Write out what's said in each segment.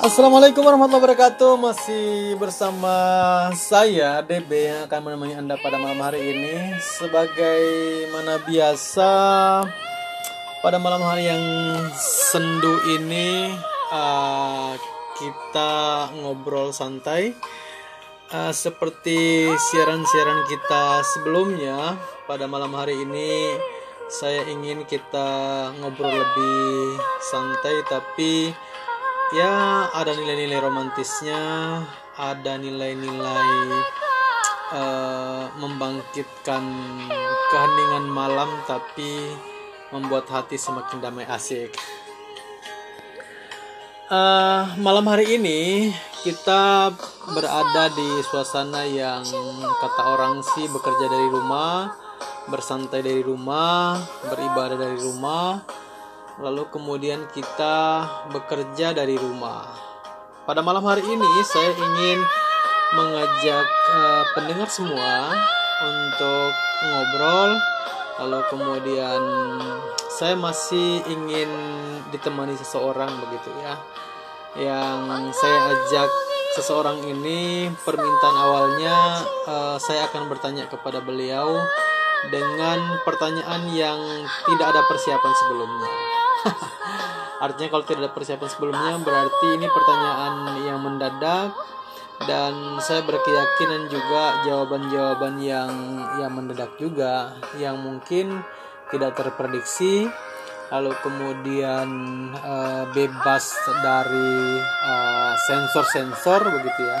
Assalamualaikum warahmatullahi wabarakatuh. Masih bersama saya DB yang akan menemani Anda pada malam hari ini. Sebagai mana biasa Pada malam hari yang sendu ini uh, Kita ngobrol santai. Uh, Seperti siaran-siaran kita sebelumnya Pada malam hari ini Saya ingin kita ngobrol lebih santai Tapi ya ada nilai-nilai romantisnya ada nilai-nilai uh, membangkitkan keheningan malam tapi membuat hati semakin damai asik. Uh, malam hari ini kita berada di suasana yang kata orang sih bekerja dari rumah bersantai dari rumah beribadah dari rumah lalu kemudian kita bekerja dari rumah. Pada malam hari ini saya ingin mengajak uh, pendengar semua untuk ngobrol lalu kemudian saya masih ingin ditemani seseorang begitu ya. Yang saya ajak seseorang ini permintaan awalnya uh, saya akan bertanya kepada beliau dengan pertanyaan yang tidak ada persiapan sebelumnya. Artinya kalau tidak ada persiapan sebelumnya berarti ini pertanyaan yang mendadak. Dan saya berkeyakinan juga jawaban-jawaban yang yang mendadak juga yang mungkin tidak terprediksi. Lalu kemudian uh, bebas dari uh, sensor-sensor begitu ya.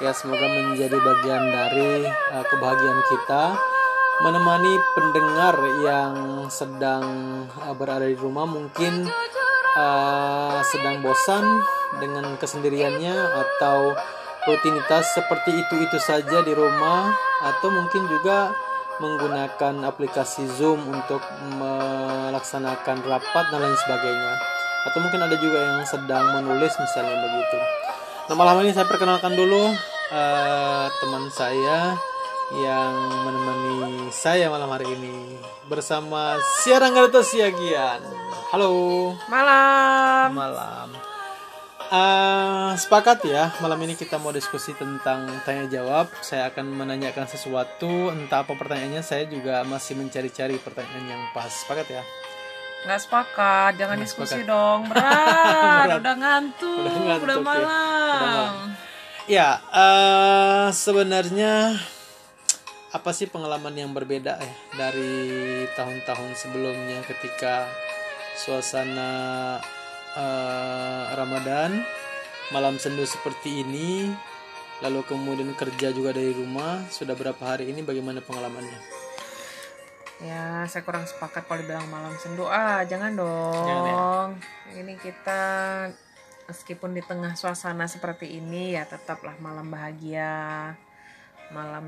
Ya semoga menjadi bagian dari uh, kebahagiaan kita. Menemani pendengar yang sedang uh, berada di rumah mungkin uh, sedang bosan dengan kesendiriannya atau rutinitas seperti itu-itu saja di rumah atau mungkin juga menggunakan aplikasi Zoom untuk melaksanakan rapat dan lain sebagainya atau mungkin ada juga yang sedang menulis misalnya begitu. Nah malam ini saya perkenalkan dulu uh, teman saya yang menemani saya malam hari ini bersama Siarang Garto Siagian. Halo. Malam. Malam. Uh, sepakat ya, malam ini kita mau diskusi tentang tanya jawab. Saya akan menanyakan sesuatu, entah apa pertanyaannya. Saya juga masih mencari-cari pertanyaan yang pas. Sepakat ya? Nggak sepakat, jangan Nggak diskusi sepakat. dong. Berat, Berat. udah ngantuk, udah, ngantuk, udah malam. Ya, udah malam. ya uh, sebenarnya apa sih pengalaman yang berbeda ya dari tahun-tahun sebelumnya ketika suasana uh, Ramadan malam sendu seperti ini lalu kemudian kerja juga dari rumah sudah berapa hari ini bagaimana pengalamannya? Ya saya kurang sepakat kalau dibilang malam sendu. Ah jangan dong. Jangan ya. ini kita meskipun di tengah suasana seperti ini ya tetaplah malam bahagia malam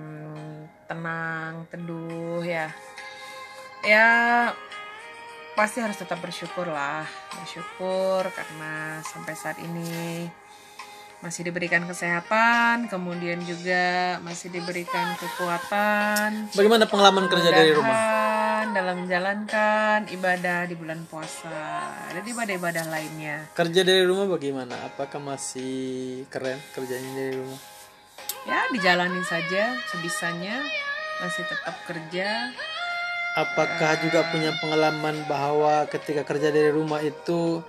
tenang teduh ya. Ya pasti harus tetap bersyukur lah. Bersyukur karena sampai saat ini masih diberikan kesehatan kemudian juga masih diberikan kekuatan. Bagaimana pengalaman kerja dari rumah? Dalam menjalankan ibadah di bulan puasa dan ibadah-ibadah lainnya. Kerja dari rumah bagaimana? Apakah masih keren kerjanya dari rumah ya dijalani saja sebisanya. Masih tetap kerja. Apakah uh, juga punya pengalaman bahwa ketika kerja dari rumah itu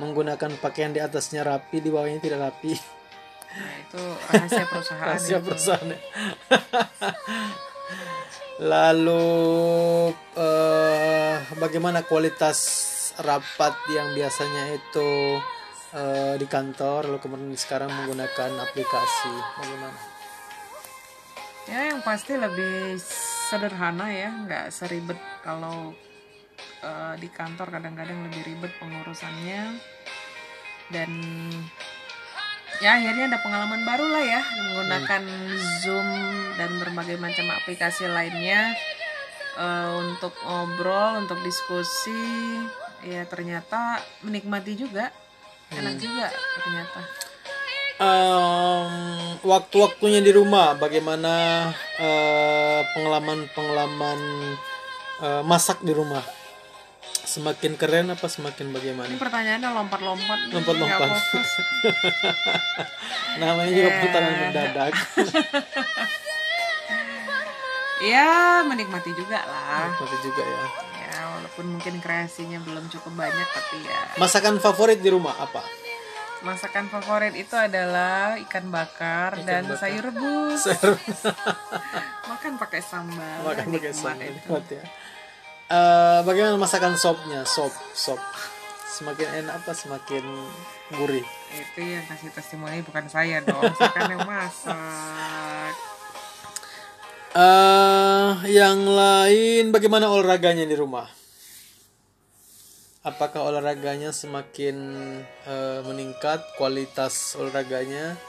menggunakan pakaian di atasnya rapi di bawahnya tidak rapi? Nah itu rahasia perusahaan rahasia perusahaan. Ya. lalu uh, bagaimana kualitas rapat yang biasanya itu uh, di kantor lalu kemudian sekarang menggunakan aplikasi? Bagaimana ya yang pasti lebih sederhana ya nggak seribet kalau uh, di kantor kadang-kadang lebih ribet pengurusannya dan ya akhirnya ada pengalaman baru lah ya menggunakan hmm. zoom dan berbagai macam aplikasi lainnya uh, untuk ngobrol untuk diskusi ya ternyata menikmati juga enak hmm. juga ternyata um, waktu-waktunya di rumah bagaimana pengalaman pengalaman-pengalaman uh, masak di rumah Semakin keren apa semakin bagaimana? Ini pertanyaannya lompat-lompat. Lompat-lompat. Namanya juga Eh. pertanyaan mendadak. Ya, menikmati juga lah. Tapi juga ya. Ya, walaupun mungkin kreasinya belum cukup banyak, tapi ya. Masakan favorit di rumah apa? Masakan favorit itu adalah ikan bakar Ikan dan bakar. sayur rebus. Sayur Makan pakai sambal. makan pakai nikmat sambal itu. nikmat ya. Eh, bagaimana masakan sopnya? Sop, sop. Semakin enak apa semakin gurih? Itu yang kasih testimoni bukan saya dong, saya kan yang masak. eh yang lain bagaimana olahraganya di rumah? Apakah olahraganya semakin eh, meningkat kualitas olahraganya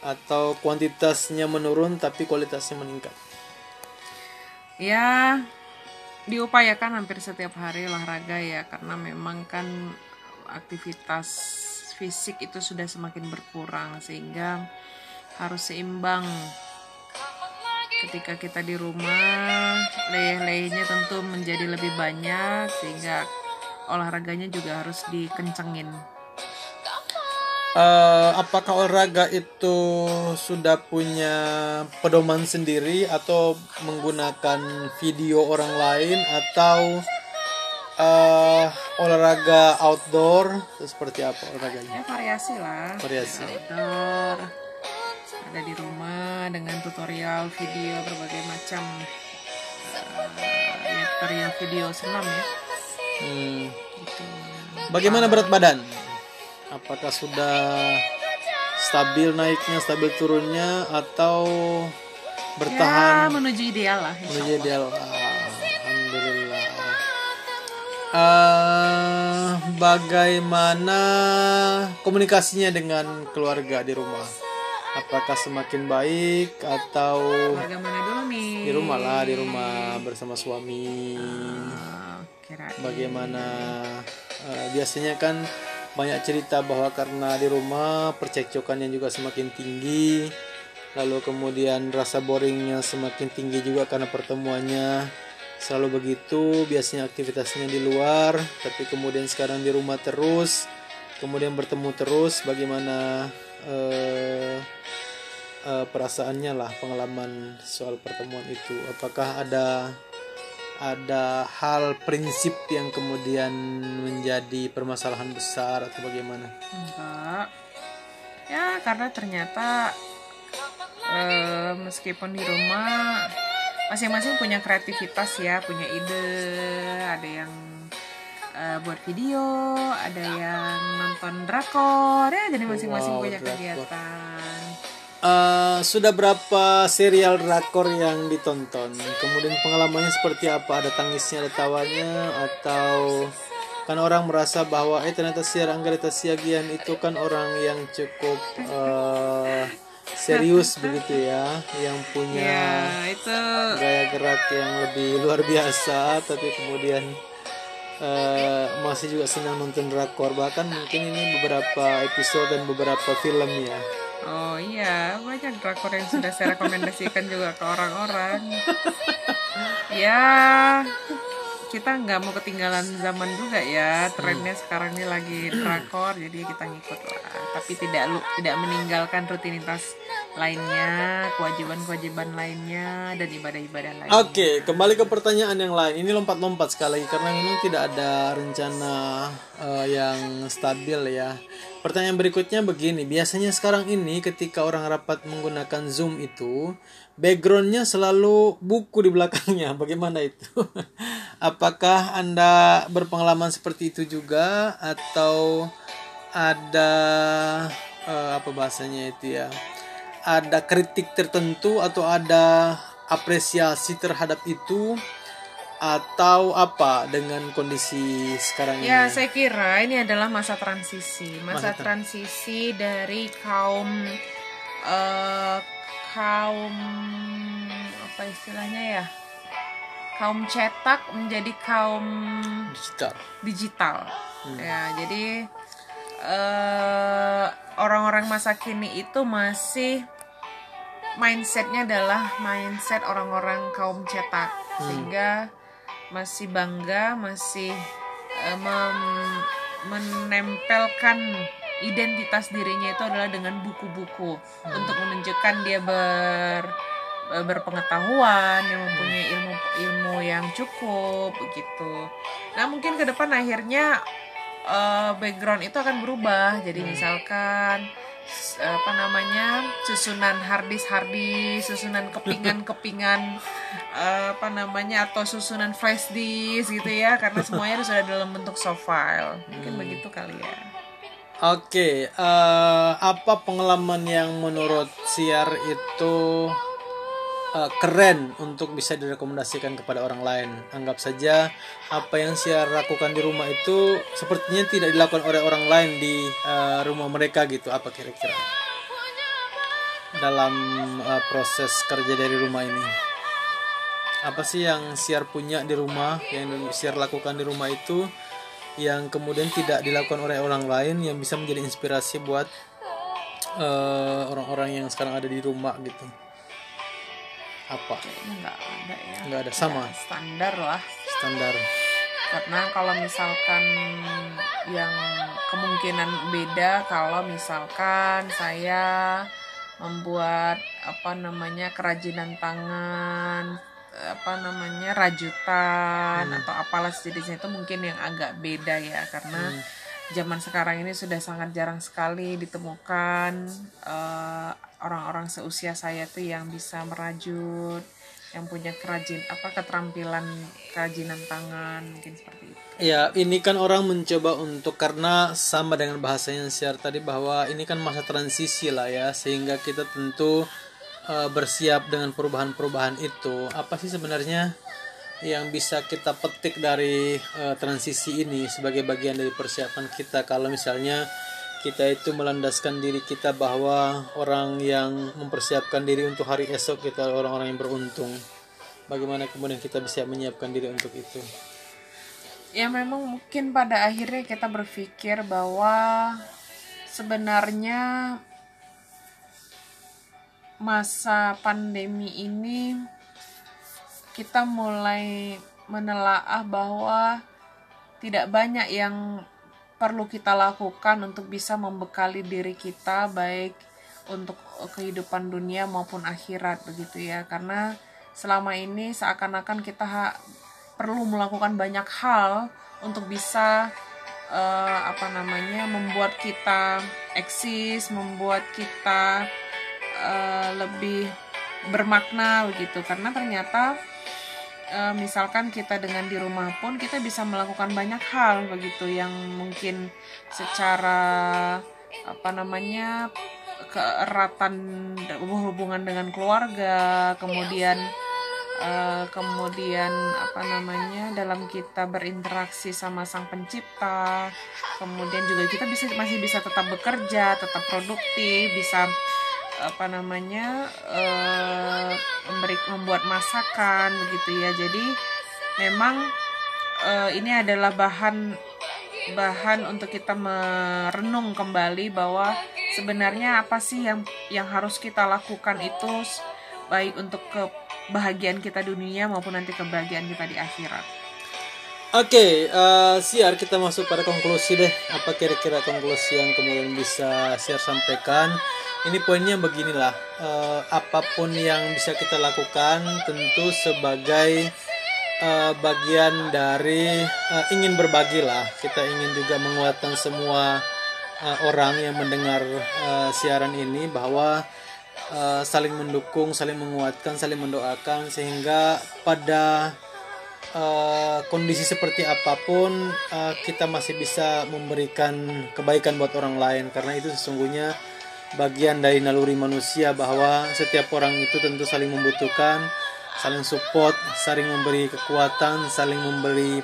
atau kuantitasnya menurun tapi kualitasnya meningkat? Ya, diupayakan hampir setiap hari olahraga ya, karena memang kan aktivitas fisik itu sudah semakin berkurang sehingga harus seimbang. Ketika kita di rumah, leleh-lelehnya tentu menjadi lebih banyak sehingga olahraganya juga harus dikencengin. Eh, apakah olahraga itu sudah punya pedoman sendiri atau menggunakan video orang lain atau eh, olahraga outdoor seperti apa olahraganya? Ya variasi lah. Variasi. Outdoor, ada di rumah dengan tutorial video berbagai macam eh, ya, tutorial video senam ya. Hmm. Bagaimana berat badan? Apakah sudah stabil naiknya, stabil turunnya atau Ya bertahan menuju ideal lah. menuju ideal? Alhamdulillah. Eh, bagaimana komunikasinya dengan keluarga di rumah? Apakah semakin baik atau Keluarga mana dulu nih? di rumah lah, di rumah bersama suami? Ah, kirain. bagaimana eh, biasanya kan banyak cerita bahwa karena di rumah percekcokannya juga semakin tinggi lalu kemudian rasa boringnya semakin tinggi juga karena pertemuannya selalu begitu biasanya aktivitasnya di luar tapi kemudian sekarang di rumah terus kemudian bertemu terus bagaimana eh, eh, perasaannya lah pengalaman soal pertemuan itu apakah ada ada hal prinsip yang kemudian menjadi permasalahan besar atau bagaimana? Enggak. Ya karena ternyata eh, meskipun di rumah masing-masing punya kreativitas ya, punya ide, ada yang eh, buat video, ada yang nonton drakor, ya jadi masing-masing Wow, punya drakor. kegiatan. Eh, sudah berapa serial drakor yang ditonton? Kemudian pengalamannya seperti apa? Ada tangisnya, ada tawanya, atau kan orang merasa bahwa eh ternyata Siar Angga Siagian itu kan orang yang cukup eh, serius begitu ya, yang punya Ya itu gaya gerak yang lebih luar biasa tapi kemudian eh, masih juga senang nonton drakor bahkan mungkin ini beberapa episode dan beberapa film ya Oh iya, banyak drakor yang sudah saya rekomendasikan juga ke orang-orang. ya, kita nggak mau ketinggalan zaman juga ya. Trennya sekarang ini lagi drakor, jadi kita ngikut lah. Tapi tidak tidak meninggalkan rutinitas lainnya, kewajiban-kewajiban lainnya, dan ibadah-ibadah lainnya. Oke, kembali ke pertanyaan yang lain. Ini lompat-lompat sekali lagi karena memang tidak ada rencana eh, yang stabil ya. Pertanyaan berikutnya begini, biasanya sekarang ini ketika orang rapat menggunakan Zoom itu, backgroundnya selalu buku di belakangnya. Bagaimana itu? Apakah Anda berpengalaman seperti itu juga atau ada eh, apa bahasanya itu ya? Ada kritik tertentu atau ada apresiasi terhadap itu atau apa dengan kondisi sekarang Ya, ini? saya kira ini adalah masa transisi, masa, transisi dari kaum eh, kaum apa istilahnya ya, kaum cetak menjadi kaum Digital. digital. Ya, jadi eh, orang-orang masa kini itu masih mindsetnya adalah mindset orang-orang kaum cetak, sehingga masih bangga, masih uh, mem- menempelkan identitas dirinya itu adalah dengan buku-buku hmm. untuk menunjukkan dia ber berpengetahuan yang mempunyai ilmu ilmu yang cukup begitu. Nah mungkin ke depan akhirnya uh, background itu akan berubah. Jadi misalkan apa namanya susunan hardis hardis susunan kepingan kepingan apa namanya atau susunan flash disk gitu ya karena semuanya sudah dalam bentuk soft file mungkin hmm. begitu kali ya oke okay, uh, eh, apa pengalaman yang menurut siar itu uh, keren untuk bisa direkomendasikan kepada orang lain. Anggap saja apa yang saya lakukan di rumah itu sepertinya tidak dilakukan oleh orang lain di uh, rumah mereka gitu. Apa kira-kira dalam uh, proses kerja dari rumah ini? Apa sih yang siar punya di rumah, yang siar lakukan di rumah itu, yang kemudian tidak dilakukan oleh orang lain, yang bisa menjadi inspirasi buat orang-orang uh, yang sekarang ada di rumah gitu? Apa? Kayaknya nggak ada ya. Nggak ada sama. ya, standar lah. Standar. Karena kalau misalkan yang kemungkinan beda kalau misalkan saya membuat apa namanya kerajinan tangan apa namanya rajutan hmm. atau apalah sejenisnya itu mungkin yang agak beda ya. Karena hmm. Zaman sekarang ini sudah sangat jarang sekali ditemukan uh, orang-orang seusia saya tuh yang bisa merajut yang punya kerajin apa keterampilan kerajinan tangan mungkin seperti itu. Ya, ini kan orang mencoba untuk karena sama dengan bahasanya share tadi bahwa ini kan masa transisi lah ya, sehingga kita tentu uh, bersiap dengan perubahan-perubahan itu. Apa sih sebenarnya yang bisa kita petik dari uh, transisi ini sebagai bagian dari persiapan kita kalau misalnya kita itu melandaskan diri kita bahwa orang yang mempersiapkan diri untuk hari esok kita orang-orang yang beruntung. Bagaimana kemudian kita bisa menyiapkan diri untuk itu? Ya memang mungkin pada akhirnya kita berpikir bahwa sebenarnya masa pandemi ini kita mulai menelaah bahwa tidak banyak yang perlu kita lakukan untuk bisa membekali diri kita baik untuk kehidupan dunia maupun akhirat begitu ya. Karena selama ini seakan-akan kita perlu melakukan banyak hal untuk bisa uh, apa namanya membuat kita eksis membuat kita uh, lebih bermakna begitu. Karena ternyata e, misalkan kita dengan di rumah pun kita bisa melakukan banyak hal begitu yang mungkin secara apa namanya keeratan hubungan dengan keluarga kemudian uh, kemudian apa namanya dalam kita berinteraksi sama sang pencipta kemudian juga kita bisa masih bisa tetap bekerja tetap produktif bisa apa namanya uh, membuat masakan begitu ya jadi memang uh, ini adalah bahan bahan untuk kita merenung kembali bahwa sebenarnya apa sih yang yang harus kita lakukan itu baik untuk kebahagiaan kita dunia maupun nanti kebahagiaan kita di akhirat. Oke, okay, uh, siar kita masuk pada konklusi deh. Apa kira-kira konklusi yang kemudian bisa siar sampaikan? Ini poinnya beginilah uh, apa pun yang bisa kita lakukan tentu sebagai uh, bagian dari uh, ingin berbagi lah kita ingin juga menguatkan semua uh, orang yang mendengar uh, siaran ini bahwa uh, saling mendukung saling menguatkan saling mendoakan sehingga pada uh, kondisi seperti apa pun uh, kita masih bisa memberikan kebaikan buat orang lain. Karena itu sesungguhnya bagian dari naluri manusia bahwa setiap orang itu tentu saling membutuhkan, saling support, saling memberi kekuatan, saling memberi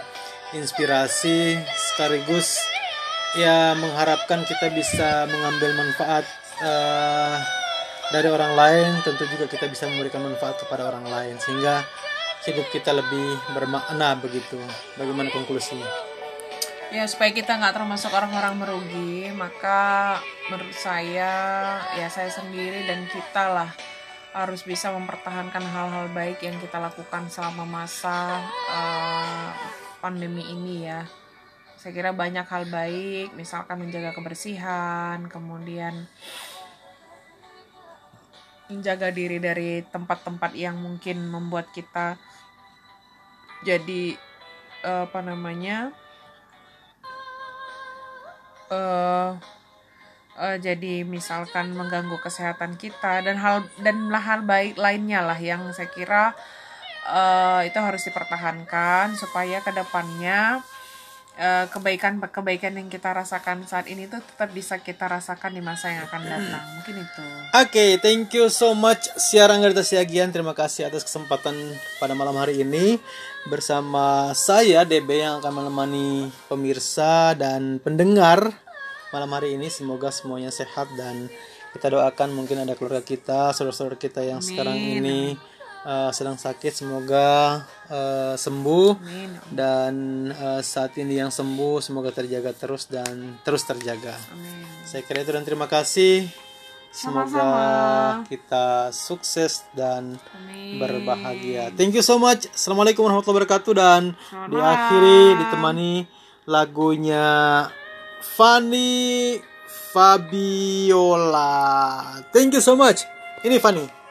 inspirasi sekaligus ya mengharapkan kita bisa mengambil manfaat uh, dari orang lain, tentu juga kita bisa memberikan manfaat kepada orang lain sehingga hidup kita lebih bermakna begitu. Bagaimana konklusinya? Ya supaya kita nggak termasuk orang-orang merugi maka menurut saya ya saya sendiri dan kita lah harus bisa mempertahankan hal-hal baik yang kita lakukan selama masa uh, pandemi ini ya. Saya kira banyak hal baik misalkan menjaga kebersihan kemudian menjaga diri dari tempat-tempat yang mungkin membuat kita jadi apa namanya uh, uh, jadi misalkan mengganggu kesehatan kita dan hal dan hal baik lainnya lah yang saya kira uh, itu harus dipertahankan supaya ke depannya kebaikan-kebaikan yang kita rasakan saat ini tuh tetap bisa kita rasakan di masa yang akan datang. Mungkin itu. Oke, okay, thank you so much Siarang Garita Siagian. Terima kasih atas kesempatan pada malam hari ini bersama saya DB yang akan menemani pemirsa dan pendengar malam hari ini semoga semuanya sehat dan kita doakan mungkin ada keluarga kita saudara-saudara kita yang Amin. sekarang ini uh, sedang sakit semoga uh, sembuh Amin. dan uh, saat ini yang sembuh semoga terjaga terus dan terus terjaga Amin. saya kira itu dan terima kasih Semoga Sama-sama. kita sukses dan Amin. berbahagia. Thank you so much. Assalamualaikum warahmatullahi wabarakatuh dan Selamat diakhiri ditemani lagunya Fanny Fabiola. Thank you so much. Ini Fanny.